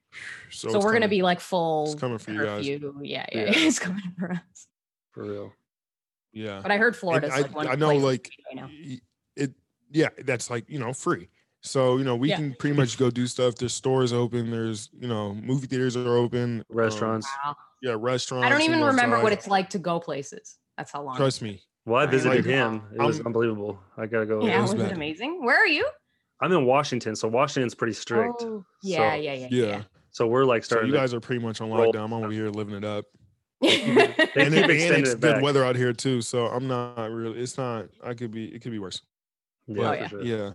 (sighs) so so we're gonna be like full coming for you guys. curfew. Yeah, yeah, (laughs) Yeah. it's coming for us. for real. yeah. But I heard And Florida's I, like one. I know like right now. y- it yeah that's like you know free so you know we Yeah. can pretty much go do stuff there's stores open there's you know movie theaters are open um, Restaurants. Wow. yeah restaurants I don't even go remember what it's like to go places. That's how long. trust me Well, I visited Like, him. It was I'm- unbelievable. I gotta go. yeah, was was it bad. amazing? Where are you? I'm in Washington, so Washington's pretty strict. Oh, yeah, So- yeah, yeah, yeah So we're like So starting. you to- guys are pretty much on lockdown. I'm over here living it up. (laughs) and, it, and it's it good back. weather out here too. So I'm not really. It's not. I could be. It could be worse. Oh, yeah, Oh, yeah. sure. Yeah.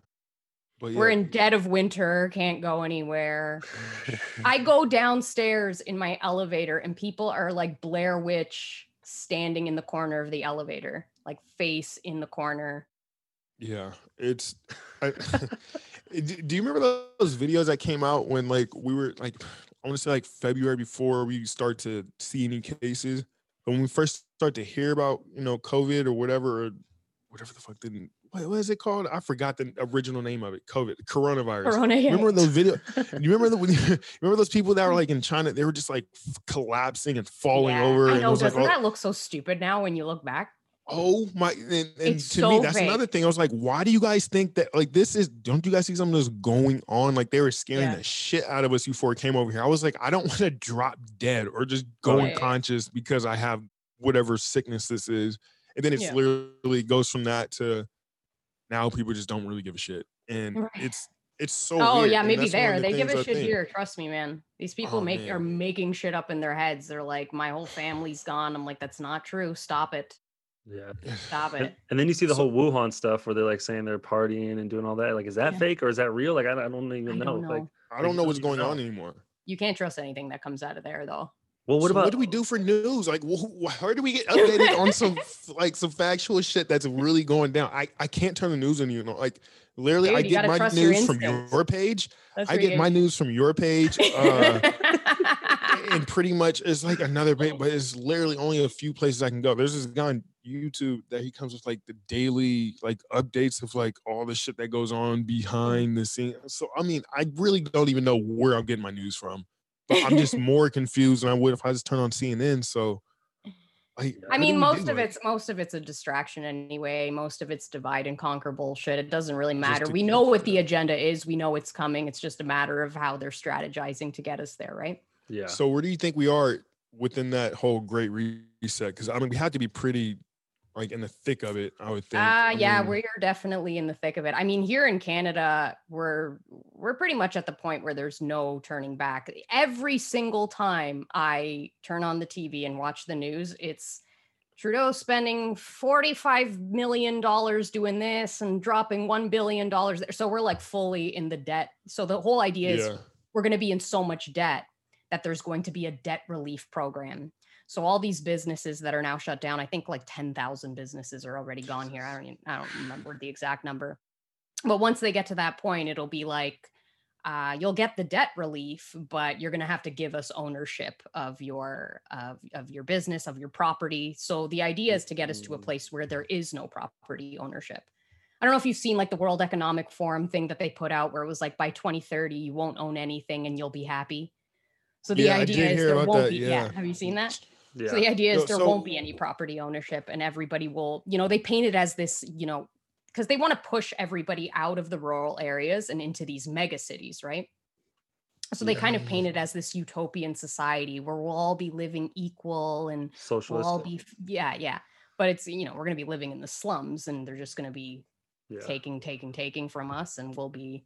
But. We're in dead of winter, can't go anywhere. (laughs) I go downstairs in my elevator and people are like Blair Witch standing in the corner of the elevator, like face in the corner. Yeah. It's. I, (laughs) do do you remember those videos that came out when like we were like I want to say like February before we start to see any cases, but when we first start to hear about you know COVID or whatever, or whatever the fuck didn't what, what is it called? I forgot the original name of it. COVID, coronavirus. Corona. Remember those video? (laughs) (laughs) You remember the (laughs) remember those people that were like in China? They were just like collapsing and falling Yeah, over. I know. Doesn't oh, that look so stupid now when you look back? oh my! And, and to so me, that's fake. another thing. I was like, why do you guys think that? Like, this is? Don't you guys see something that's going on? Like they were scaring Yeah. the shit out of us before it came over here. I was like, I don't want to drop dead or just go Right. unconscious because I have whatever sickness this is. And then it's Yeah. literally goes from that to now people just don't really give a shit. And Right. it's it's so oh weird, yeah, maybe that's one of there. the They give a shit think. here. Trust me, man. These people Oh, make are making shit up in their heads. They're like, my whole family's gone. I'm like, that's not true. Stop it. Yeah. Stop And, it. and then you see the So- whole Wuhan stuff where they're like saying they're partying and doing all that. Like, is that Yeah. fake or is that real? Like, I, I don't even I know. don't know. Like, I don't know what's going know. on anymore. You can't trust anything that comes out of there, though. Well, what So about what do we do for news? Like, wh- wh- where do we get updated on some (laughs) like some factual shit that's really going down? I I can't turn the news on you know. Like, literally, Dude, I get my trust your news from your page. That's I where you get my news from your page. Uh, (laughs) and pretty much it's like another bit, but it's literally only a few places I can go. There's this guy on YouTube that he comes with like the daily like updates of like all the shit that goes on behind the scene. So I mean, I really don't even know where I'm getting my news from, but I'm just (laughs) more confused than I would if I just turn on CNN. So, like, I mean, most of Like, it's most of it's a distraction anyway. Most of it's divide and conquer bullshit. It doesn't really matter. We know what the agenda is. We know it's coming. It's just a matter of how they're strategizing to get us there, right? yeah? So where do you think we are within that whole great reset? Because I mean, we have to be pretty like in the thick of it. I would think. Uh I yeah, mean, we're definitely in the thick of it. I mean, here in Canada, we're we're pretty much at the point where there's no turning back. Every single time I turn on the TV and watch the news, it's Trudeau spending 45 million dollars doing this and dropping 1 billion dollars there. So we're like fully in the debt. So the whole idea is yeah. we're going to be in so much debt that there's going to be a debt relief program. So all these businesses that are now shut down, I think like 10,000 businesses are already gone here. I don't even, I don't remember the exact number. But once they get to that point, it'll be like uh, you'll get the debt relief, but you're going to have to give us ownership of your of, of your business, of your property. So the idea is to get us to a Mm. place where there is no property ownership. I don't know if you've seen like the World Economic Forum thing that they put out where it was like by 2030 you won't own anything and you'll be happy. So the Yeah, idea is there won't that, be yeah. Have you seen that? Yeah. So the idea is No, there so- won't be any property ownership and everybody will, you know, they paint it as this, you know, because they want to push everybody out of the rural areas and into these mega cities, right? So they kind of Yeah. paint it as this utopian society where we'll all be living equal and we'll all be, yeah, yeah. But it's, you know, we're going to be living in the slums and they're just going to be yeah. taking, taking, taking from us and we'll be,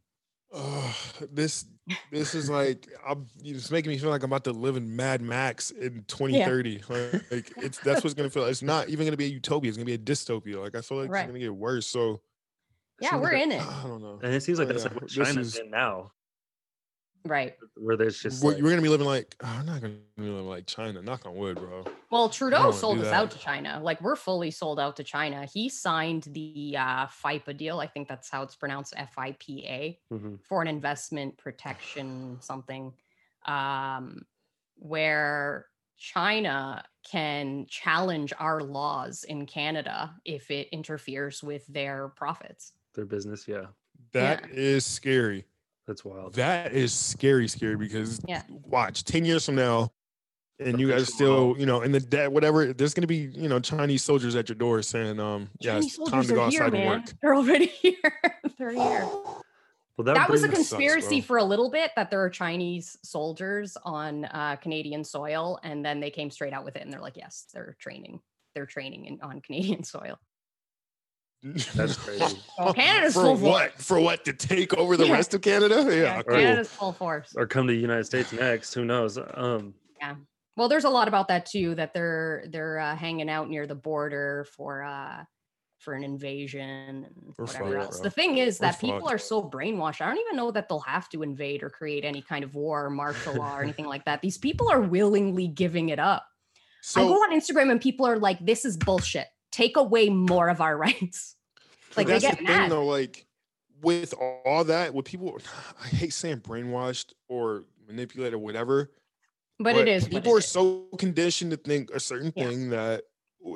Ugh, this this is like I'm it's making me feel like I'm about to live in Mad Max in 2030. Like it's that's what's gonna feel. Like. It's not even gonna be a utopia. It's gonna be a dystopia. Like I feel like Right. it's gonna get worse. So yeah, we're like in it. I don't know. And it seems like Oh, that's yeah, like what this China's is- in now, Right. where there's just We're, like, we're gonna be living like oh, I'm not gonna be living like China. Knock on wood, bro. Well, Trudeau sold us out to China. Like we're fully sold out to China. He signed the uh, FIPA deal. I think that's how it's pronounced, F-I-P-A, Mhm. for an investment protection something, um, where China can challenge our laws in Canada if it interferes with their profits. their business. Yeah, That is scary. That's wild. That is scary, scary because Yeah. watch 10 years from now, and you guys still, you know, in the debt, whatever, there's gonna be, you know, Chinese soldiers at your door saying, um, yeah, Chinese it's time to go are here, outside and man. work. They're already (laughs) here. They're here. Well, that was a brings- sucks, conspiracy for a little bit that there are Chinese soldiers on uh, Canadian soil, and then they came straight out with it, and they're like, "Yes, they're training. They're training in, on Canadian (laughs) soil." That's crazy. (laughs) Oh, Canada's for full what? For what? To take over the Yeah. rest of Canada? Yeah, cool. Canada's full force. or come to the United States next. Who knows? Um, Well, there's a lot about that too. That they're they're uh, hanging out near the border for uh, for an invasion and We're whatever fucked, else. bro. The thing is We're that people fucked. are so brainwashed. I don't even know that they'll have to invade or create any kind of war or martial law or (laughs) anything like that. These people are willingly giving it up. I go on Instagram and people are like, "This is bullshit. Take away more of our (laughs) rights." but Like they get the mad. thing though, like with all that, with people (sighs) I hate saying brainwashed or manipulated or whatever. but it is. people it are is. so conditioned to think a certain Yeah. thing that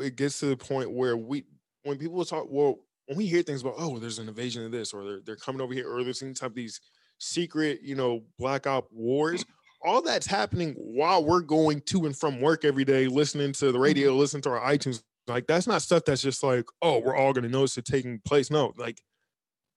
it gets to the point where we when people talk, well, when we hear things about, oh, there's an invasion of this, or they're they're coming over here, or there's some type of these secret, you know, black op wars. All that's happening while we're going to and from work every day, listening to the radio, mm-hmm. listening to our iTunes. Like that's not stuff that's just like, oh, we're all gonna notice it taking place. No, like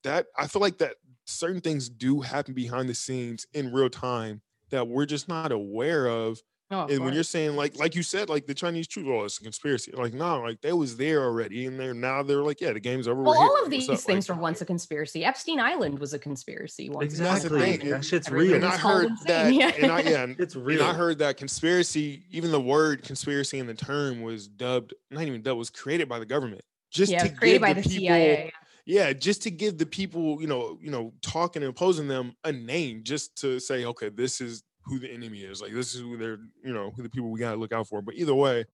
that. I feel like that certain things do happen behind the scenes in real time that we're just not aware of No, of and when you're saying like like you said like the chinese truth oh it's a conspiracy like no like they was there already and they're now they're like yeah the game's over well, we're here. all of these up? things Like, were once a conspiracy. Epstein Island was a conspiracy once. upon a That's the Exactly. That shit's Everybody real. and i heard that Yeah. and i yeah (laughs) and, It's and real. i heard that conspiracy even the word conspiracy in the term was dubbed not even dubbed was created by the government just yeah, to it created give by the the people CIA. yeah just to give the people you know you know talking and opposing them a name just to say okay this is who the enemy is like this is who they're you know who the people we gotta look out for but either way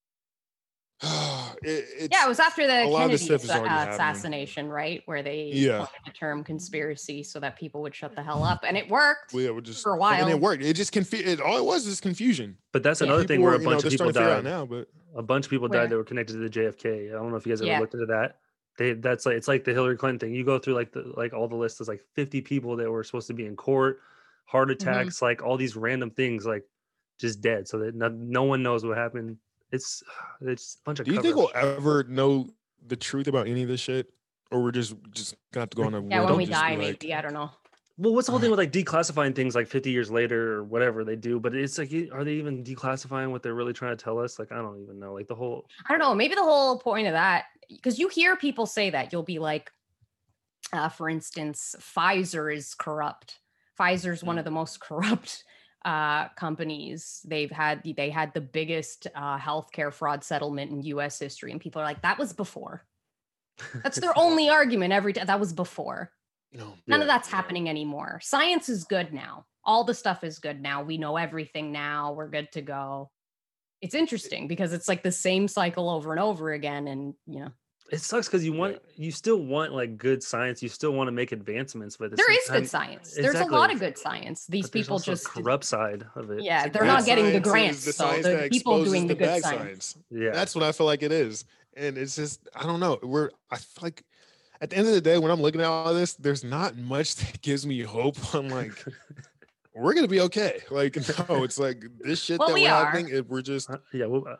(sighs) it, it's Yeah, it was after the a lot of Kennedy this stuff is assa- already uh, happening. assassination, right? Where they Yeah. the term conspiracy so that people would shut the hell up, and it worked. well, yeah, we're just for a while, and it worked. It just confused. It, all it was is confusion. But that's Yeah. another thing where were, a you know, bunch of people starting to figure it out died. now, but A bunch of people Where? died that were connected to the JFK. I don't know if you guys ever Yeah. looked into that. They that's like it's like the Hillary Clinton thing. You go through like the like all the lists. There's like 50 people that were supposed to be in court, heart Mm-hmm. attacks, like all these random things, like just dead. So that no, no one knows what happened. It's (sighs) it's a bunch of. do you think we'll shit. ever know the truth about any of this shit, or we're just just gonna have to go on a Yeah, whim when we die, be like, maybe I don't know. Well, what's the whole thing (sighs) with like declassifying things like 50 years later or whatever they do? But it's like, are they even declassifying what they're really trying to tell us? Like, I don't even know. Like the whole I don't know. Maybe the whole point of that, because you hear people say that, you'll be like, uh, for instance, Pfizer is corrupt. Pfizer's one of the most (laughs) corrupt uh, companies. They've had they had the biggest uh, healthcare fraud settlement in U.S. history, and people are like, that was before. That's (laughs) their only argument every day. That was before. no, None of that's yeah. happening anymore. Science is good now. All the stuff is good now. We know everything now. We're good to go. It's interesting because it's like the same cycle over and over again. And, you know, it sucks because you Yeah. want you still want like good science. You still want to make advancements, but at the there same is time- good science. There's a lot of good science. These but people also just, corrupt side of it. yeah, they're not getting the grants. The so the that people doing the, good bad science. yeah. That's what I feel like it is, and it's just I don't know. We're I feel like at the end of the day, when I'm looking at all this, there's not much (laughs) that gives me hope. I'm like, (laughs) we're gonna be okay. Like (laughs) no, it's like this shit Well, that we we're are. happening. It, we're just Uh, yeah. Well, uh,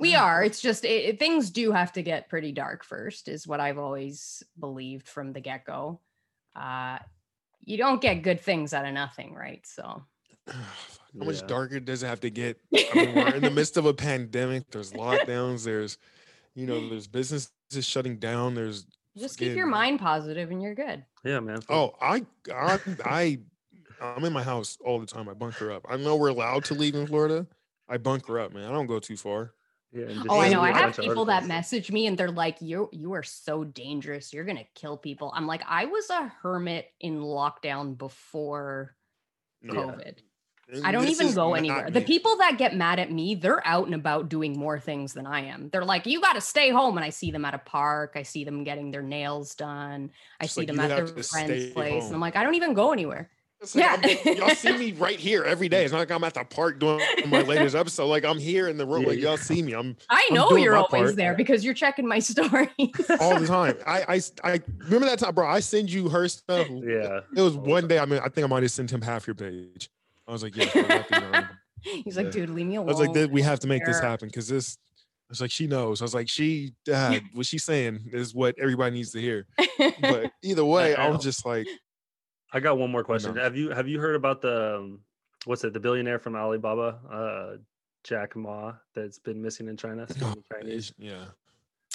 We are. It's just it, it- things do have to get pretty dark first, is what I've always believed from the get go. Uh, you don't get good things out of nothing, right? So (sighs) how much Yeah. darker does it have to get? I mean, we're in the (laughs) midst of a pandemic. There's lockdowns. There's, you know, there's businesses shutting down. There's just keep your mind positive and you're good. yeah, man. Oh, I, I, I, I'm in my house all the time. I bunker up. I know we're allowed to leave in Florida. I bunker up, man. I don't go too far. Yeah. Oh, I know. I have bunch of people that message me and they're like, "You you are so dangerous. You're gonna kill people." I'm like, I was a hermit in lockdown before No. COVID. And I don't this even go not anywhere. The people that get mad at me, they're out and about doing more things than I am. They're like, "You got to stay home," and I see them at a park. I see them getting their nails done. I Just see like, them at their friend's stay place, and. I'm like, I don't even go anywhere. It's like Yeah. y'all see (laughs) me right here every day. It's not like I'm at the park doing my (laughs) latest episode. Like I'm here in the room. Like y'all see me. I'm I I'm know you're always part. there because you're checking my (laughs) stories. all the time. I, I, I remember that time, bro. I send you her stuff. Yeah. It was all one day. I mean, I think I might have sent him half your page. I was like, yeah. bro, let me. He's like, dude, leave me alone. I was like, we have to make this happen because this. I was like, she knows. I was like, she, uh, what she's saying is what everybody needs to hear. But either way, I I- was just like, I got one more question. know. Have you have you heard about the um, what's it? The billionaire from Alibaba, uh, Jack Ma, that's been missing in China. Chinese. yeah.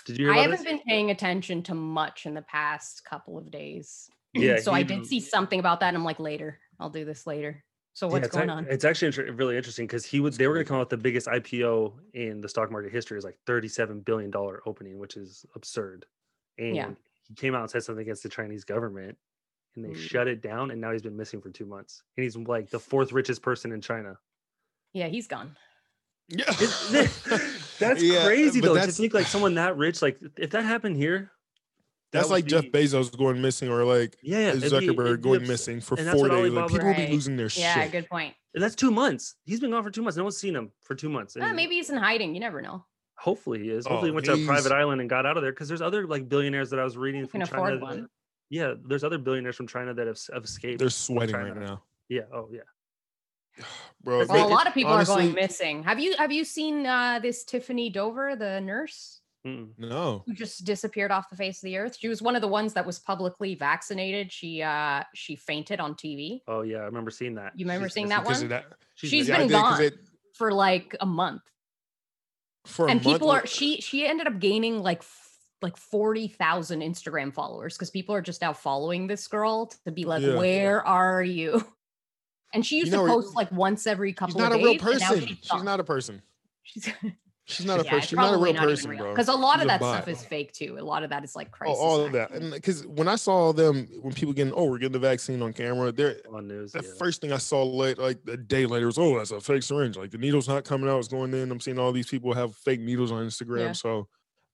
Did you hear I haven't this? been paying attention to much in the past couple of days. Yeah, so I he- did see something about that. And I'm like, later, I'll do this later. So what's yeah, going ac- on? It's actually inter- really interesting because he would they were going to come out with the biggest IPO in the stock market history. Is like thirty-seven billion dollar opening, which is absurd. And Yeah. he came out and said something against the Chinese government, and they Mm. shut it down. And now he's been missing for two months. And he's like the fourth richest person in China. Yeah, he's gone. Yeah. (laughs) That's Yeah, crazy though. that's- to think like someone that rich, like if that happened here, That's would like Jeff Bezos going missing or like Yeah, yeah, Zuckerberg be going abs- missing for four days. Like Alibaba- people would be losing their Yeah, shit. Yeah, good point. And that's two months. He's been gone for two months. No one's seen him for two months. And- maybe he's in hiding. You never know. Hopefully he is. Hopefully Oh, he went to a private island and got out of there because there's other like billionaires that I was reading You from can China. afford that- one. Yeah, there's other billionaires from China that have, have escaped. They're sweating right now, yeah. Oh yeah. (sighs) bro. Well, they- a lot of people are going missing. Have you have you seen uh, this Tiffany Dover, the nurse Mm-mm. No, who just disappeared off the face of the earth? She was one of the ones that was publicly vaccinated. She uh she fainted on TV Oh yeah, I remember seeing that. You remember She's seeing that one? of that. She's Yeah, I been did, 'cause gone. it- for like a month. for a and month, people are she she ended up gaining like f- like 40,000 Instagram followers because people are just now following this girl to be like Yeah. where are you? And she used know, to post like once every couple She's not of a real days. and now person. she's She's not a person. She's (laughs) She's not a yeah, person. She's not a real even person, bro. Because a lot She's of that stuff is fake too. A lot of that is like Oh, crisis. all of that, and because when I saw them, when people getting, oh, we're getting the vaccine on camera, they're on news. the yeah. first thing I saw late, like a day later, was oh, that's a fake syringe. Like the needle's not coming out, it's going in. I'm seeing all these people have fake needles on Instagram. Yeah. So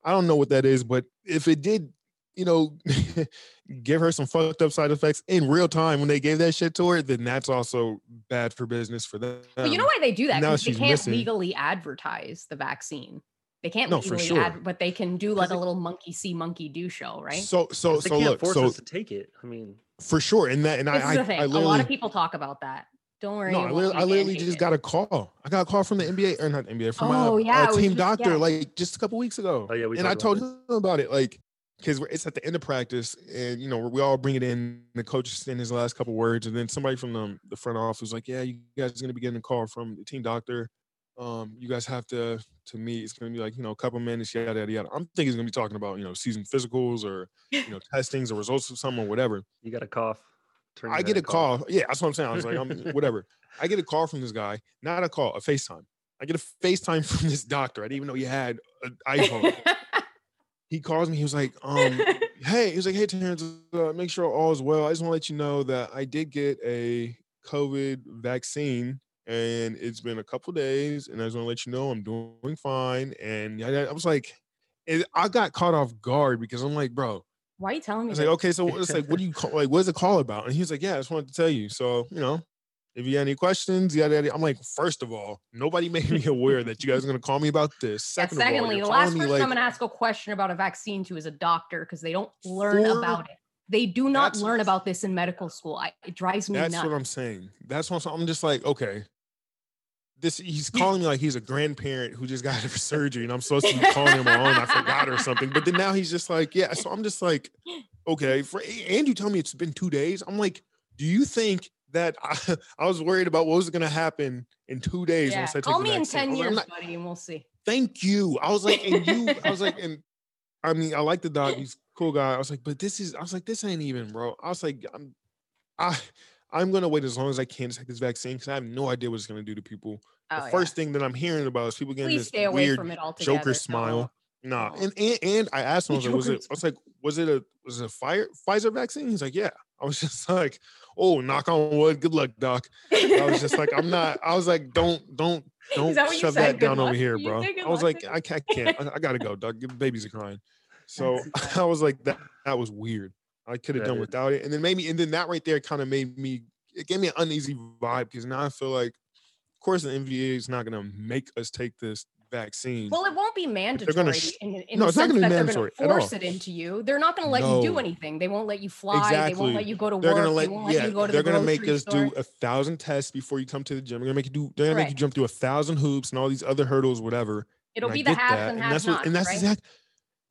I don't know what that is, but if it did, you know, (laughs) give her some fucked up side effects in real time when they gave that shit to her, then that's also bad for business for them. But you know why they do that? Because they can't missing. legally advertise the vaccine. They can't No, for legally sure. ad, but they can do like a little monkey see, monkey do show, right? So so 'Cause they so can't look, force so us to take it. I mean, for sure, and that and this I I, the thing. I a literally lot of people talk about that. Don't worry. No, I won't literally, I literally just got a call. I got a call from the NBA or not NBA from Oh, my yeah, uh, team just- doctor yeah. like just a couple weeks ago. Oh, yeah, we and I told about him about it like because it's at the end of practice and you know we all bring it in. The coach is saying his last couple words, and then somebody from the, the front office was like, "Yeah, you guys are gonna be getting a call from the team doctor. Um, you guys have to to meet. It's gonna be like you know a couple minutes, yada yada yada. I'm thinking he's gonna be talking about you know season physicals or you know (laughs) testings or results of something or whatever. you got a cough. I get a cough. call. Yeah, that's what I'm saying. I was like, (laughs) I'm whatever. I get a call from this guy, not a call, a FaceTime. I get a FaceTime (laughs) from this doctor. I didn't even know he had an iPhone. (laughs) he calls me. He was like, um, hey, he was like, hey, Terrence, uh, make sure all is well. I just want to let you know that I did get a COVID vaccine and it's been a couple days. And I just want to let you know I'm doing fine. And I, I was like, I got caught off guard because I'm like, bro, Why are you telling I me? was like, okay, so it's like, what do you call? Like, what is the call about? And he was like, yeah, I just wanted to tell you. So, you know, if you have any questions, yada, yada. I'm like, first of all, nobody (laughs) made me aware that you guys are gonna call me about this. Second of all, secondly, the last person like, I'm going to ask a question about a vaccine to is a doctor because they don't learn For- about it. They do not learn about this in medical school. I, it drives me that's nuts. what I'm saying. That's what I'm, saying. I'm just like, okay. This he's calling me like he's a grandparent who just got a (laughs) surgery, and I'm supposed to be calling him on. I forgot or something. But then now he's just like, yeah. So I'm just like, okay. For, and you tell me it's been two days. I'm like, do you think that I, (laughs) I was worried about what was going to happen in two days yeah. once I take Call me in 10 was like, years, not- buddy, and we'll see. thank you. I was like, and you, I was like, (laughs) and I mean, I like the dog. He's cool guy. I was like, but this is, I was like, this ain't even, bro. I was like, I'm, I, I'm gonna wait as long as I can to take this vaccine because I have no idea what it's gonna do to people. Oh, the yeah. first thing that I'm hearing about is people getting Please this stay away weird from it altogether. Joker smile. Nah, No. and, and and I asked him, I was (laughs) like, was it? I was like, was it a was it a fire Pfizer vaccine? He's like, yeah. I was (laughs) just like, oh, knock on wood. Good luck, doc. I was just like, I'm not. I was like, don't, don't, (laughs) don't that shove that down over here, bro. I was like, I can't, I can't. I, I gotta go. The babies are crying. So I was like, that that was weird. I could have done is- without it, and then maybe, and then that right there kind of made me. It gave me an uneasy vibe because now I feel like, of course, the NBA is not gonna make us take this vaccine. Well, it won't be mandatory gonna sh- in, in No, the it's not gonna be that they're mandatory going to force it into you. They're not going to let you do anything. They won't let you fly. Exactly. They won't let you go to they're work. gonna let they won't let yeah, you go to they're the gonna make grocery us store. do a thousand tests before you come to the gym. They're gonna make you do. They're gonna make you jump through a thousand hoops and all these other hurdles, whatever. It'll and I be the get haves that, and that's have what, and that's right? exact.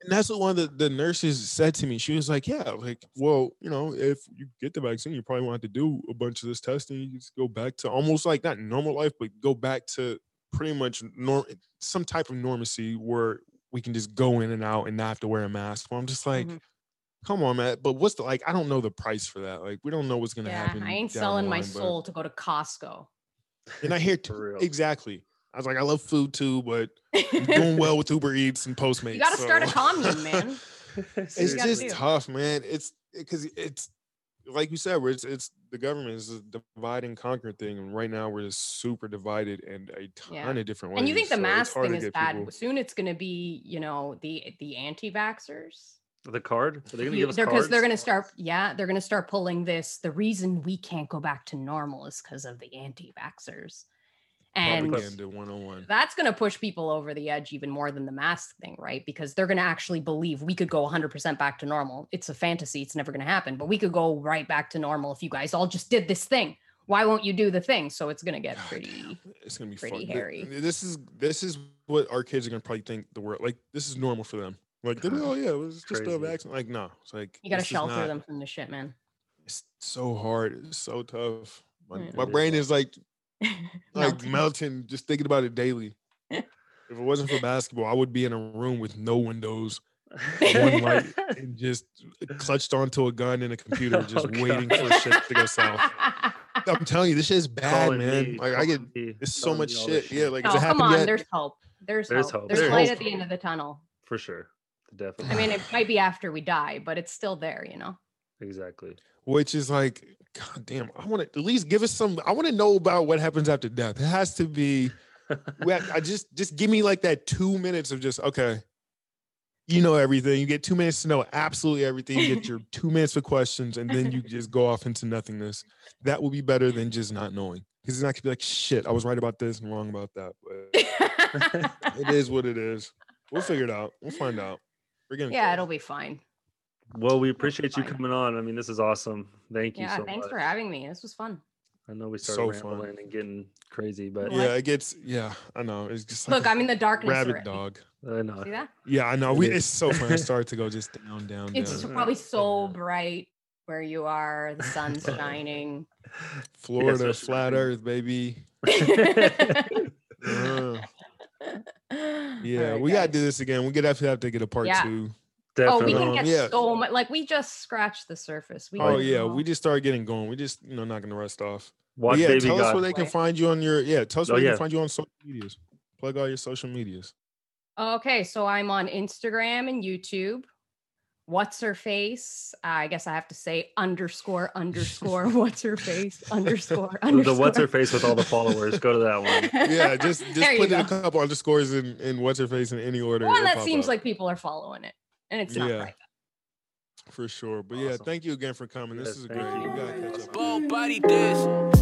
And that's what one of the, the nurses said to me. She was like, "Yeah, like, well, you know, if you get the vaccine, you probably won't have to do a bunch of this testing. You just go back to almost like not normal life, but go back to pretty much norm, some type of normacy where we can just go in and out and not have to wear a mask." Well, I'm just like, Mhm. come on, man. But what's the like? I don't know the price for that. Like, we don't know what's gonna yeah, happen. I ain't down the selling my line, but- soul to go to Costco. And I hear t- (laughs) For real. exactly. I was like, I love food too, but I'm doing (laughs) well with Uber Eats and Postmates. You got to start a commune, man. (laughs) it's just do. tough, man. It's because it's like you said, where it's it's the government is a divide and conquer thing, and right now we're just super divided in a ton Yeah. of different ways. and you think the so mask thing is bad. people- Soon it's going to be, you know, the the anti-vaxxers. The card? Are they going to give us they're, cards? they're going to start yeah they're going to start pulling this the reason we can't go back to normal is because of the anti-vaxxers And Propaganda 101. that's going to push people over the edge even more than the mask thing, right? Because they're going to actually believe we could go 100% back to normal. It's a fantasy, it's never going to happen, but we could go right back to normal if you guys all just did this thing. Why won't you do the thing? So it's going to get pretty. damn, It's gonna be pretty fun. Hairy. This is this is what our kids are gonna probably think the world like. This is normal for them. Like, they're oh yeah, it was just a Crazy. vaccine. Like, no, it's like You got to shelter not- them from the shit, man. It's so hard. It's so tough. My, my brain is like (laughs) like Melting. melting just thinking about it daily. (laughs) if it wasn't for basketball, I would be in a room with no windows, one light, (laughs) and just clutched onto a gun and a computer, just Oh, waiting for shit to go south. I'm telling you, this shit is bad, Calling man. me, like I get it's so telling much me all this shit. Yeah, like no, has come on. yet? There's hope. There's, There's hope. hope. There's There's light hope. at the end of the tunnel. for sure. Definitely. I mean, it might be after we die, but it's still there, you know? exactly. which is like, God damn, I want to at least give us some. I want to know about what happens after death. It has to be. (laughs) we have- I just just give me like that two minutes of just okay. You know everything. You get two minutes to know absolutely everything. You get your (laughs) two minutes for questions, and then you just go off into nothingness. That will be better than just not knowing. Because then I could be like, shit, I was right about this and wrong about that. But (laughs) it is what it is. We'll figure it out. We'll find out. We're getting yeah, close. it'll be fine. Well, we appreciate you coming on. I mean, this is awesome. Thank you Yeah, so thanks much. for having me. This was fun. I know we started So fun. rambling and getting crazy, but Yeah, it gets. Yeah, I know. It's just like Look, I'm in the darkness rabbit already. dog. I know. See that? Yeah, I know. We, it's so fun. It (laughs) started to go just down, down, It's down. probably (laughs) so bright where you are. The sun's shining. Florida, especially flat when- Earth, baby. (laughs) Uh, yeah, Alright, we gotta do this again. We could have to have to get a part Yeah. two. Oh, we can get yeah. so much. Like we just scratched the surface. We Oh yeah, we just started getting going. We just you know knocking the rest off. But Watch yeah, Baby tell us where they can find you on your yeah. Tell us Oh, where they can find you on social medias. Plug all your social medias. Okay, so I'm on Instagram and YouTube. What's her face? I guess I have to say underscore underscore (laughs) what's her face underscore underscore. The what's her face with all the followers. Go to that one. (laughs) Yeah, just just put in a couple underscores in in what's her face in any order. one it'll that seems up, like people are following it, and it's not Yeah. private. for sure. But yeah, thank you again for coming. This is thank great. you. We gotta catch up. Bull buddy this.